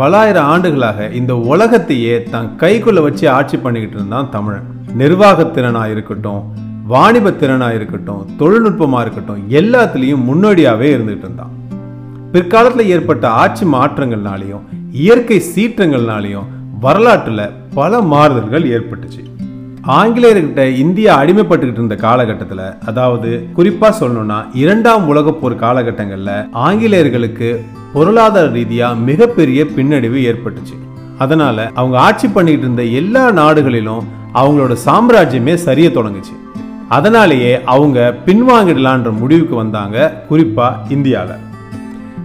பலாயிரம் ஆண்டுகளாக இந்த உலகத்தையே தன் கைக்குள்ள வச்சு ஆட்சி பண்ணிக்கிட்டு இருந்தான் தமிழன். நிர்வாகத்திறனா இருக்கட்டும் வாணிப திறனா இருக்கட்டும் தொழில்நுட்பமா இருக்கட்டும் எல்லாத்துலேயும் முன்னோடியாவே இருந்துகிட்டு இருந்தான். பிற்காலத்தில் ஏற்பட்ட ஆட்சி மாற்றங்கள்னாலையும் இயற்கை சீற்றங்கள்னாலையும் வரலாற்றுல பல மாறுதல்கள் ஏற்பட்டுச்சு. ஆங்கிலேயர்கிட்ட இந்தியா அடிமைப்பட்டுக்கிட்டு இருந்த காலகட்டத்தில் அதாவது குறிப்பாக சொல்லணும்னா இரண்டாம் உலகப்போர் காலகட்டங்களில் ஆங்கிலேயர்களுக்கு பொருளாதார ரீதியாக மிகப்பெரிய பின்னடைவு ஏற்பட்டுச்சு. அதனால அவங்க ஆட்சி பண்ணிக்கிட்டு இருந்த எல்லா நாடுகளிலும் அவங்களோட சாம்ராஜ்யமே சரிய தொடங்குச்சு. அதனாலேயே அவங்க பின்வாங்கிடலான்ற முடிவுக்கு வந்தாங்க குறிப்பாக இந்தியாவில்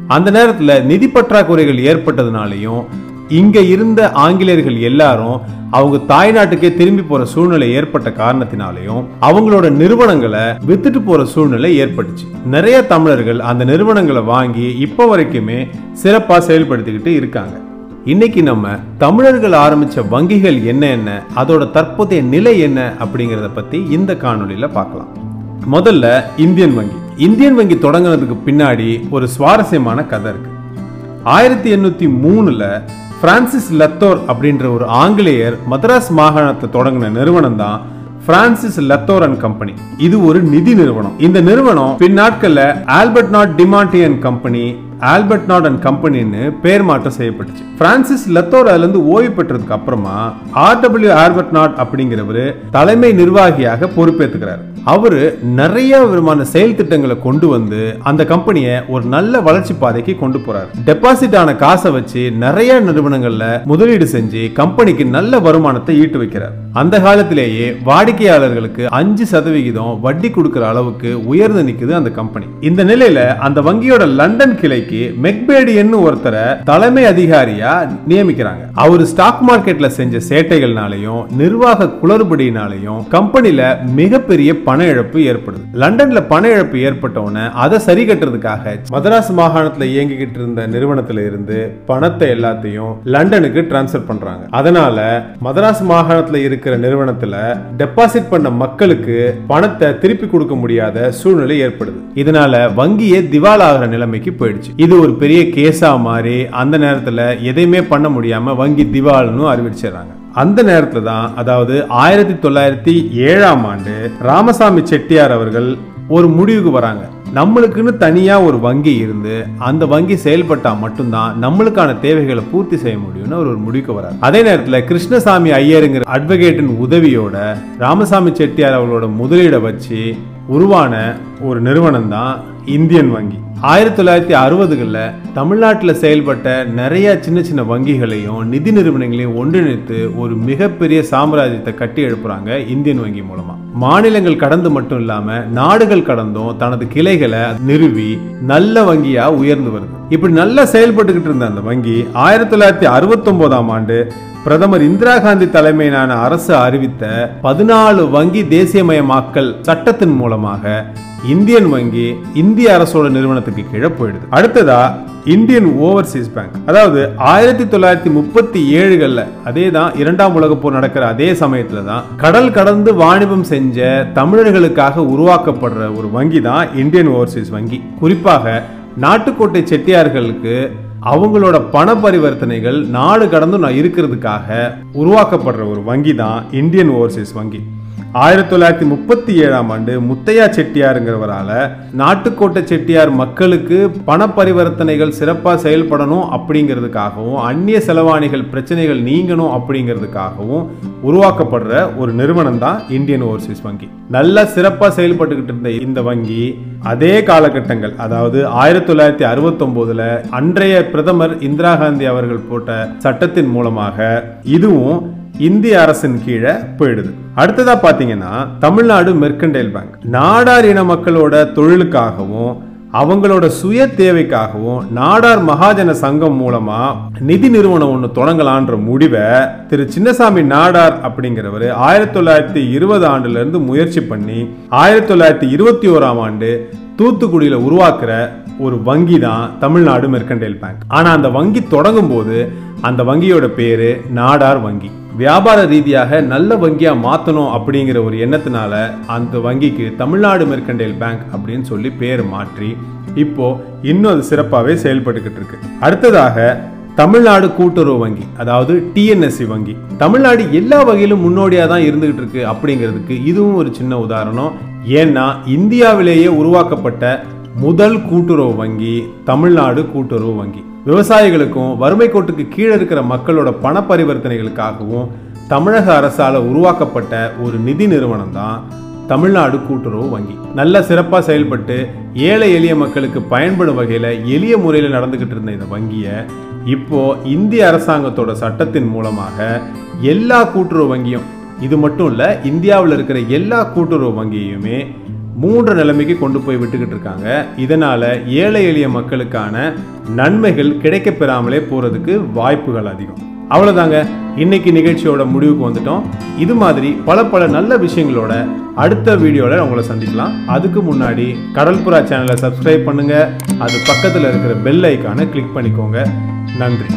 அந்த நேரத்தில் நிதி பற்றாக்குறைகள் ஏற்பட்டதுனாலையும் இங்க இருந்த ஆங்கிலேயர்கள் எல்லாரும் அவங்க தாய்நாட்டுக்கே திரும்பி போற சூழ்நிலை ஏற்பட்ட காரணத்தினாலையும் அவங்களோட நிறுவனங்களை வித்துட்டு போற சூழ்நிலை ஏற்பட்டுச்சு. நிறைய தமிழர்கள் அந்த நிறுவனங்களை வாங்கி இப்போ வரைக்குமே சிறப்பா செயல்படுத்திக்கிட்டு இருக்காங்க. இன்னைக்கு நம்ம தமிழர்கள் ஆரம்பிச்ச வங்கிகள் என்ன என்ன அதோட தற்போதைய நிலை என்ன அப்படிங்கறத பத்தி இந்த காணொலியில பார்க்கலாம். முதல்ல இந்தியன் வங்கி. இந்தியன் வங்கி தொடங்குனதுக்கு பின்னாடி ஒரு சுவாரஸ்யமான கதை இருக்கு. ஆயிரத்தி எண்ணூத்தி மூணுல பிரான்சிஸ் லத்தோர் அப்படின்ற ஒரு ஆங்கிலேயர் மதராஸ் மாகாணத்தை தொடங்கின நிறுவனம் தான் பிரான்சிஸ் லத்தோர் அண்ட் கம்பெனி. இது ஒரு நிதி நிறுவனம். இந்த நிறுவனம் பின்னாட்கள்ல ஆல்பர்ட் நாட் டிமாண்டியன் கம்பெனி ஆல்பர்ட் நாட் அண்ட் கம்பெனின்னு பேர் மாற்றம் செய்யப்பட்டுச்சு. பிரான்சிஸ் லத்தோர் ஓய்வு பெற்றதுக்கு அப்புறமா ஆர்டபிள்யூ ஆல்பர்ட் நாட் அப்படிங்கிறவர் தலைமை நிர்வாகியாக பொறுப்பேற்றுக்கிறார் அவரு நிறைய விதமான செயல் திட்டங்களை கொண்டு வந்து அந்த கம்பெனியை ஒரு நல்ல வளர்ச்சி பாதைக்கு கொண்டு போறாரு. டெபாசிட் ஆன காசை வச்சு நிறைய நிறுவனங்கள்ல முதலீடு செஞ்சு கம்பெனிக்கு நல்ல வருமானத்தை ஈட்டு வைக்கிறார். அந்த காலத்திலேயே வாடிக்கையாளர்களுக்கு அஞ்சு சதவிகிதம் வட்டி கொடுக்கிற அளவுக்கு உயர்ந்து நிற்குது அந்த கம்பெனி. இந்த நிலையில அந்த வங்கியோட லண்டன் கிளை வேலைக்கு மெக்பேடியன்னு ஒருத்தரை தலைமை அதிகாரியா நியமிக்கிறாங்க. அவர் ஸ்டாக் மார்க்கெட்ல செஞ்ச சேட்டைகள்னாலையும் நிர்வாக குளறுபடியினாலையும் கம்பெனில மிகப்பெரிய பண இழப்பு ஏற்படுது. லண்டன்ல பண இழப்பு ஏற்பட்ட உடனே அதை சரி கட்டுறதுக்காக மதராஸ் மாகாணத்துல இயங்கிக்கிட்டு இருந்த நிறுவனத்துல இருந்து பணத்தை எல்லாத்தையும் லண்டனுக்கு டிரான்ஸ்ஃபர் பண்றாங்க. அதனால மதராஸ் மாகாணத்துல இருக்கிற நிறுவனத்துல டெபாசிட் பண்ண மக்களுக்கு பணத்தை திருப்பி கொடுக்க முடியாத சூழ்நிலை ஏற்படுது. இதனால வங்கியே திவாலாகிற நிலைமைக்கு போயிடுச்சு. இது ஒரு பெரிய கேஸாக மாறி அந்த நேரத்தில் எதையுமே பண்ண முடியாமல் வங்கி திவால்னு அறிவிச்சிடுறாங்க. அந்த நேரத்தில் தான் அதாவது ஆயிரத்தி தொள்ளாயிரத்தி ஏழாம் ஆண்டு ராமசாமி செட்டியார் அவர்கள் ஒரு முடிவுக்கு வராங்க. நம்மளுக்குன்னு தனியாக ஒரு வங்கி இருந்து அந்த வங்கி செயல்பட்டால் மட்டும்தான் நம்மளுக்கான தேவைகளை பூர்த்தி செய்ய முடியும்னு அவர் ஒரு முடிவுக்கு வரார். அதே நேரத்தில் கிருஷ்ணசாமி ஐயருங்கிற அட்வொகேட்டின் உதவியோட ராமசாமி செட்டியார் அவர்களோட முதலீடை வச்சு உருவான ஒரு நிறுவனம் தான் இந்தியன் வங்கி. ஆயிரத்தி தொள்ளாயிரத்தி அறுபதுகளில் தமிழ்நாட்டில் செயல்பட்ட நிறைய சின்ன சின்ன வங்கிகளையும் நிதி நிறுவனங்களையும் ஒன்றிணைத்து ஒரு மிகப்பெரிய சாம்ராஜ்யத்தை கட்டி எழுப்புறாங்க இந்தியன் வங்கி மூலமா. மாநிலங்கள் கடந்து மட்டும் இல்லாம நாடுகள் கடந்தும் தனது கிளைகளை நிறுவி நல்ல வங்கியா உயர்ந்து வருது. இப்படி நல்லா செயல்பட்டுக்கிட்டு இருந்த அந்த வங்கி ஆயிரத்தி தொள்ளாயிரத்தி அறுபத்தி ஆண்டு பிரதமர் இந்திரா காந்தி தலைமையிலான அரசு அறிவித்த பதினாலு வங்கி தேசியமயமாக்கல் சட்டத்தின் மூலமாக இந்தியன் வங்கி இந்திய அரசோட நிறுவனத்துக்கு கீழே போயிடுது. அடுத்ததா இந்தியன் ஓவர்சீஸ் பேங்க். அதாவது ஆயிரத்தி தொள்ளாயிரத்தி முப்பத்தி ஏழுகள்ல அதே தான் இரண்டாம் உலக போர் நடக்கிற அதே சமயத்துல தான் கடல் கடந்து வாணிபம் செஞ்ச தமிழர்களுக்காக உருவாக்கப்படுற ஒரு வங்கி தான் இந்தியன் ஓவர்சீஸ் வங்கி. குறிப்பாக நாட்டுக்கோட்டை செட்டியார்களுக்கு அவங்களோட பண பரிவர்த்தனைகள் நாடு கடந்து நான் இருக்கிறதுக்காக உருவாக்கப்படுற ஒரு வங்கி தான் இந்தியன் ஓவர்சீஸ் வங்கி. ஆயிரத்தி தொள்ளாயிரத்தி முப்பத்தி ஏழாம் ஆண்டு முத்தையா செட்டியாருங்கிறவரால நாட்டுக்கோட்டை செட்டியார் மக்களுக்கு பண பரிவர்த்தனைகள் சிறப்பாக செயல்படணும் அப்படிங்கிறதுக்காகவும் அந்நிய செலவாணிகள் பிரச்சனைகள் நீங்கணும் அப்படிங்கிறதுக்காகவும் உருவாக்கப்படுற ஒரு நிறுவனம் தான் இந்தியன் ஓவர்சீஸ் வங்கி. நல்லா சிறப்பாக செயல்பட்டுக்கிட்டு இருந்த இந்த வங்கி அதே காலகட்டங்கள் அதாவது ஆயிரத்தி தொள்ளாயிரத்தி அறுபத்தொம்போதுல அன்றைய பிரதமர் இந்திரா காந்தி அவர்கள் போட்ட சட்டத்தின் மூலமாக இதுவும் இந்திய அரசின் கீழே போயிடுது. அடுத்ததா பாத்தீங்கன்னா தமிழ்நாடு மெர்கண்டைல் பேங்க் நாடார் இன மக்களோட தொழிலுக்காகவும் அவங்களோட சுய தேவைக்காகவும் நாடார் மகாஜன சங்கம் மூலமா நிதி நிறுவனம் ஒன்று தொடங்கலான்ற முடிவை திரு சின்னசாமி நாடார் அப்படிங்கிறவர் ஆயிரத்தி தொள்ளாயிரத்தி இருபது ஆண்டுல இருந்து முயற்சி பண்ணி ஆயிரத்தி தொள்ளாயிரத்தி இருபத்தி ஓராம் ஆண்டு தூத்துக்குடியில உருவாக்குற ஒரு வங்கி தான் தமிழ்நாடு மெர்கண்டைல் பேங்க் ஆனா அந்த வங்கி தொடங்கும் போது அந்த வங்கியோட பேர் நாடார் வங்கி. வியாபார ரீதியாக நல்ல வங்கியாக மாற்றணும் அப்படிங்கிற ஒரு எண்ணத்தினால அந்த வங்கிக்கு தமிழ்நாடு மெர்கண்டைல் பேங்க் அப்படின்னு சொல்லி பேர் மாற்றி இப்போ இன்னும் அது சிறப்பாகவே செயல்பட்டுக்கிட்டு இருக்கு. அடுத்ததாக தமிழ்நாடு கூட்டுறவு வங்கி அதாவது டிஎன்எஸ்சி வங்கி. தமிழ்நாடு எல்லா வகையிலும் முன்னோடியாக தான் இருந்துகிட்டு இருக்கு அப்படிங்கிறதுக்கு இதுவும் ஒரு சின்ன உதாரணம். ஏன்னா இந்தியாவிலேயே உருவாக்கப்பட்ட முதல் கூட்டுறவு வங்கி தமிழ்நாடு கூட்டுறவு வங்கி. விவசாயிகளுக்கும் வறுமை கோட்டுக்கு கீழே இருக்கிற மக்களோட பண பரிவர்த்தனைகளுக்காகவும் தமிழக அரசால் உருவாக்கப்பட்ட ஒரு நிதி நிறுவனம் தான் தமிழ்நாடு கூட்டுறவு வங்கி. நல்ல சிறப்பாக செயல்பட்டு ஏழை எளிய மக்களுக்கு பயன்படும் வகையில் எளிய முறையில் நடந்துக்கிட்டு இருந்த இந்த வங்கியை இப்போ இந்திய அரசாங்கத்தோட சட்டத்தின் மூலமாக எல்லா கூட்டுறவு வங்கியும் இது மட்டும் இல்லை இந்தியாவில் இருக்கிற எல்லா கூட்டுறவு வங்கியுமே மூன்று நிலைமைக்கு கொண்டு போய் விட்டுக்கிட்டு இருக்காங்க. இதனால் ஏழை எளிய மக்களுக்கான நன்மைகள் கிடைக்க பெறாமலே போகிறதுக்கு வாய்ப்புகள் அதிகம். அவ்வளோதாங்க இன்னைக்கு நிகழ்ச்சியோட முடிவுக்கு வந்துட்டோம். இது மாதிரி பல பல நல்ல விஷயங்களோட அடுத்த வீடியோவில் உங்களை சந்திக்கலாம். அதுக்கு முன்னாடி கடல்புறா சேனலை சப்ஸ்கிரைப் பண்ணுங்கள் அது பக்கத்தில் இருக்கிற பெல் ஐக்கானை கிளிக் பண்ணிக்கோங்க. நன்றி.